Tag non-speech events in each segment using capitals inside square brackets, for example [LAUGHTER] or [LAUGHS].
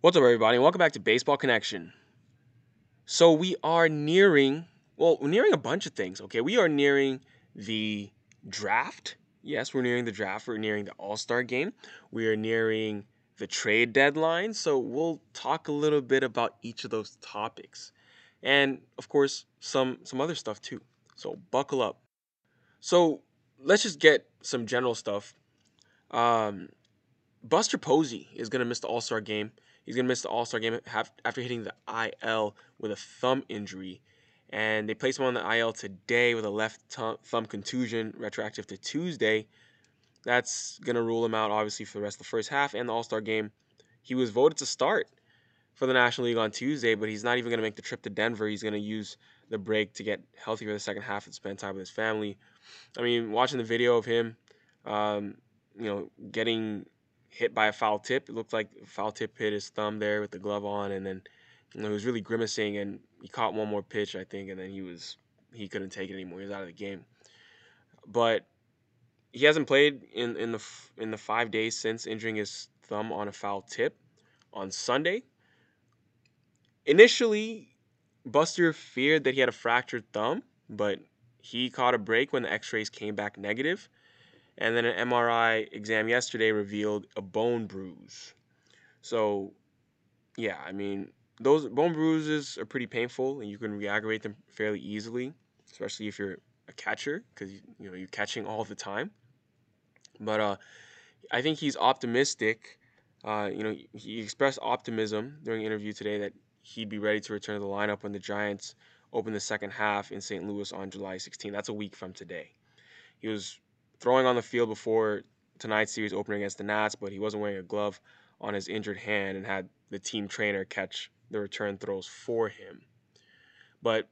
What's up, everybody? Welcome back to Baseball Connection. So we are nearing, well, we're nearing a bunch of things. Okay, we are nearing the draft. Yes, we're nearing the draft. We're nearing the All Star game. We are nearing the trade deadline. So we'll talk a little bit about each of those topics, and of course, some some other stuff too. So buckle up. So let's just get some general stuff. Um, Buster Posey is gonna miss the All Star game He's going to miss the All Star game after hitting the IL with a thumb injury. And they placed him on the IL today with a left thumb contusion, retroactive to Tuesday. That's going to rule him out, obviously, for the rest of the first half and the All Star game. He was voted to start for the National League on Tuesday, but he's not even going to make the trip to Denver. He's going to use the break to get healthy for the second half and spend time with his family. I mean, watching the video of him, um, you know, getting hit by a foul tip. It looked like foul tip hit his thumb there with the glove on, and then you know, he was really grimacing, and he caught one more pitch, I think, and then he was he couldn't take it anymore. He was out of the game. But he hasn't played in in the in the five days since injuring his thumb on a foul tip on Sunday. Initially, Buster feared that he had a fractured thumb, but he caught a break when the X-rays came back negative and then an MRI exam yesterday revealed a bone bruise. So, yeah, I mean, those bone bruises are pretty painful, and you can re-aggravate them fairly easily, especially if you're a catcher, because you know you're catching all the time. But uh, I think he's optimistic. Uh, you know, he expressed optimism during an interview today that he'd be ready to return to the lineup when the Giants open the second half in St. Louis on July 16. That's a week from today. He was throwing on the field before tonight's series opener against the Nats, but he wasn't wearing a glove on his injured hand and had the team trainer catch the return throws for him. But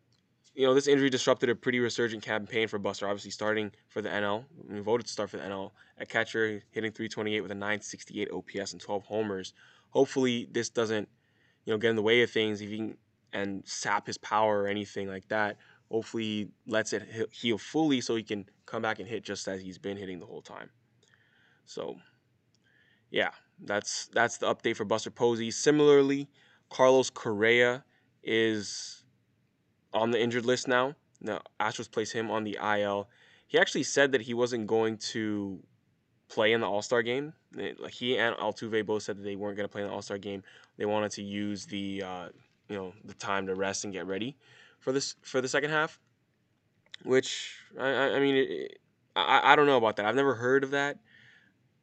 you know, this injury disrupted a pretty resurgent campaign for Buster. Obviously, starting for the NL, we voted to start for the NL at catcher, hitting 328 with a 968 OPS and 12 homers. Hopefully, this doesn't, you know, get in the way of things. If he and sap his power or anything like that, hopefully he lets it heal fully so he can come back and hit just as he's been hitting the whole time. So, yeah, that's that's the update for Buster Posey. Similarly, Carlos Correa is on the injured list now. Now, Astros place him on the IL. He actually said that he wasn't going to play in the All Star game. He and Altuve both said that they weren't going to play in the All Star game. They wanted to use the uh, you know the time to rest and get ready for this for the second half, which I, I mean I I don't know about that. I've never heard of that.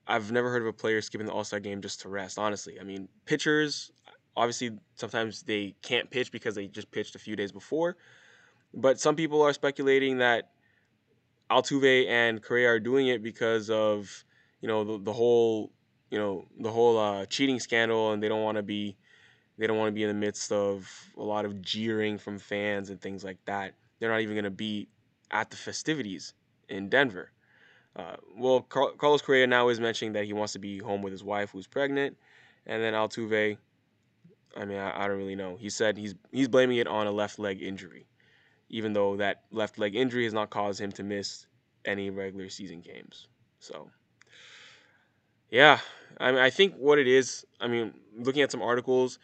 I've never heard of a player skipping the All Star game just to rest. Honestly, I mean pitchers obviously sometimes they can't pitch because they just pitched a few days before, but some people are speculating that Altuve and Correa are doing it because of you know the, the whole you know the whole uh, cheating scandal and they don't want to be they don't want to be in the midst of a lot of jeering from fans and things like that. They're not even going to be at the festivities in Denver. Uh, well, Car- Carlos Correa now is mentioning that he wants to be home with his wife who's pregnant, and then Altuve. I mean, I, I don't really know. He said he's he's blaming it on a left leg injury, even though that left leg injury has not caused him to miss any regular season games. So, yeah, I mean, I think what it is. I mean, looking at some articles,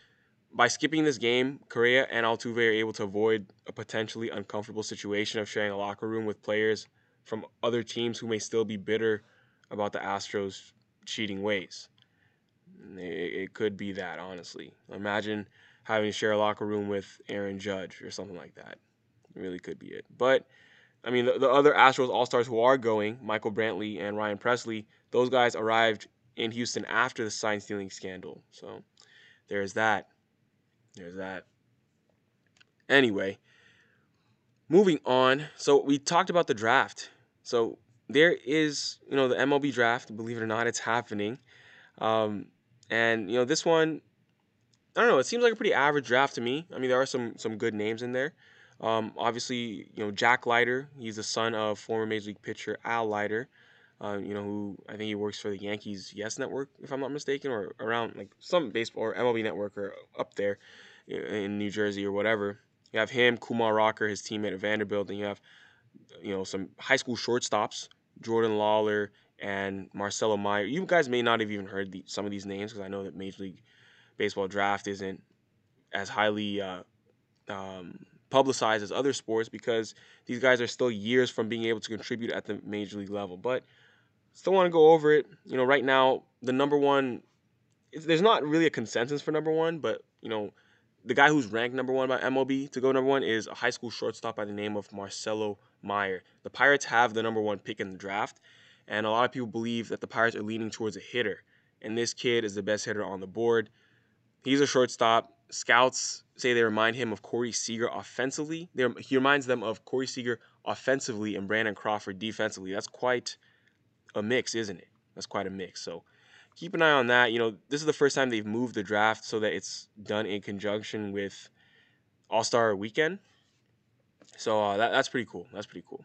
by skipping this game, Correa and Altuve are able to avoid a potentially uncomfortable situation of sharing a locker room with players from other teams who may still be bitter about the Astros' cheating ways. It, could be that, honestly. Imagine having to share a locker room with Aaron Judge or something like that. It really could be it. But, I mean, the, the other Astros All Stars who are going, Michael Brantley and Ryan Pressly, those guys arrived in Houston after the sign stealing scandal. So there's that. There's that. Anyway, moving on. So we talked about the draft. So there is, you know, the MLB draft. Believe it or not, it's happening. Um, and you know, this one, I don't know. It seems like a pretty average draft to me. I mean, there are some some good names in there. Um, obviously, you know, Jack Leiter. He's the son of former Major League pitcher Al Leiter. Uh, you know, who I think he works for the Yankees Yes Network, if I'm not mistaken, or around like some baseball or MLB Network or up there in New Jersey or whatever. You have him, Kumar Rocker, his teammate at Vanderbilt, and you have you know some high school shortstops, Jordan Lawlar and Marcelo Meyer. You guys may not have even heard the, some of these names because I know that Major League baseball draft isn't as highly uh, um, publicized as other sports because these guys are still years from being able to contribute at the major league level. But still want to go over it. You know, right now the number one, there's not really a consensus for number one, but you know, the guy who's ranked number one by MLB to go number one is a high school shortstop by the name of Marcelo Meyer. The Pirates have the number one pick in the draft, and a lot of people believe that the Pirates are leaning towards a hitter, and this kid is the best hitter on the board. He's a shortstop. Scouts say they remind him of Corey Seager offensively. They're, he reminds them of Corey Seager offensively and Brandon Crawford defensively. That's quite a mix, isn't it? That's quite a mix. So keep an eye on that. You know, this is the first time they've moved the draft so that it's done in conjunction with All Star Weekend. So uh, that, that's pretty cool. That's pretty cool.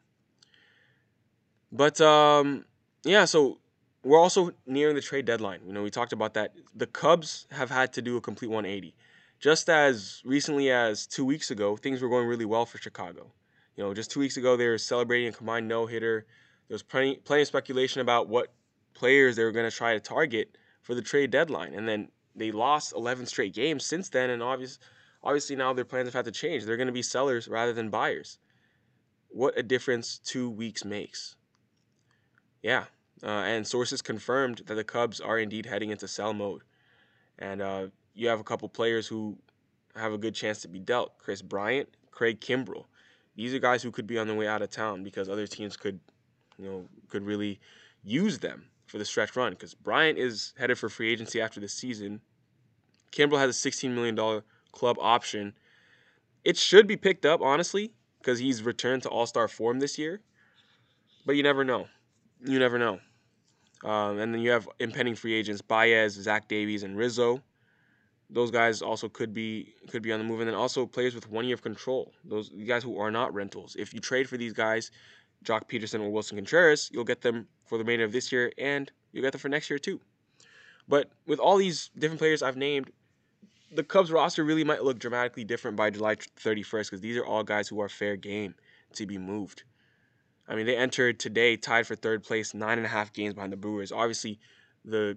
But um, yeah, so we're also nearing the trade deadline. You know, we talked about that. The Cubs have had to do a complete 180. Just as recently as two weeks ago, things were going really well for Chicago. You know, just two weeks ago, they were celebrating a combined no hitter. There was plenty, plenty of speculation about what players they were going to try to target for the trade deadline. And then they lost 11 straight games since then. And obvious, obviously, now their plans have had to change. They're going to be sellers rather than buyers. What a difference two weeks makes. Yeah. Uh, and sources confirmed that the Cubs are indeed heading into sell mode. And uh, you have a couple players who have a good chance to be dealt Kris Bryant, Craig Kimbrel. These are guys who could be on their way out of town because other teams could, you know, could really use them for the stretch run because Bryant is headed for free agency after this season. Kimbrel has a $16 million club option. It should be picked up, honestly, because he's returned to all star form this year. But you never know. You never know. Um, and then you have impending free agents Baez, Zach Davies, and Rizzo. Those guys also could be could be on the move, and then also players with one year of control. Those guys who are not rentals. If you trade for these guys, Joc Pederson or Willson Contreras, you'll get them for the remainder of this year, and you'll get them for next year too. But with all these different players I've named, the Cubs roster really might look dramatically different by July 31st because these are all guys who are fair game to be moved. I mean, they entered today tied for third place, nine and a half games behind the Brewers. Obviously, the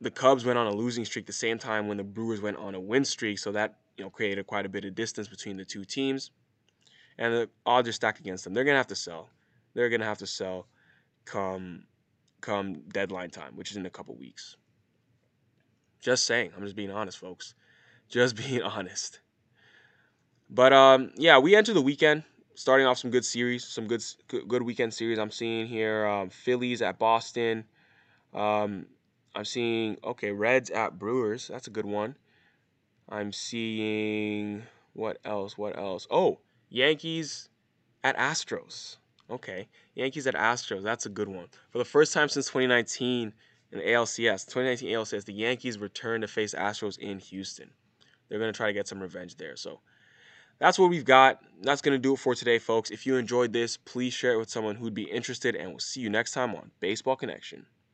the Cubs went on a losing streak the same time when the Brewers went on a win streak, so that you know created quite a bit of distance between the two teams and the odds are stacked against them. They're gonna have to sell. They're gonna have to sell come come deadline time, which is in a couple weeks. Just saying. I'm just being honest, folks. Just [LAUGHS] being honest. But um, yeah, we enter the weekend starting off some good series, some good good weekend series. I'm seeing here um, Phillies at Boston. Um, I'm seeing okay Reds at Brewers. That's a good one. I'm seeing what else? What else? Oh, Yankees at Astros. Okay, Yankees at Astros. That's a good one. For the first time since 2019 in the ALCS, 2019 ALCS, the Yankees return to face Astros in Houston. They're going to try to get some revenge there. So that's what we've got. That's going to do it for today, folks. If you enjoyed this, please share it with someone who'd be interested, and we'll see you next time on Baseball Connection.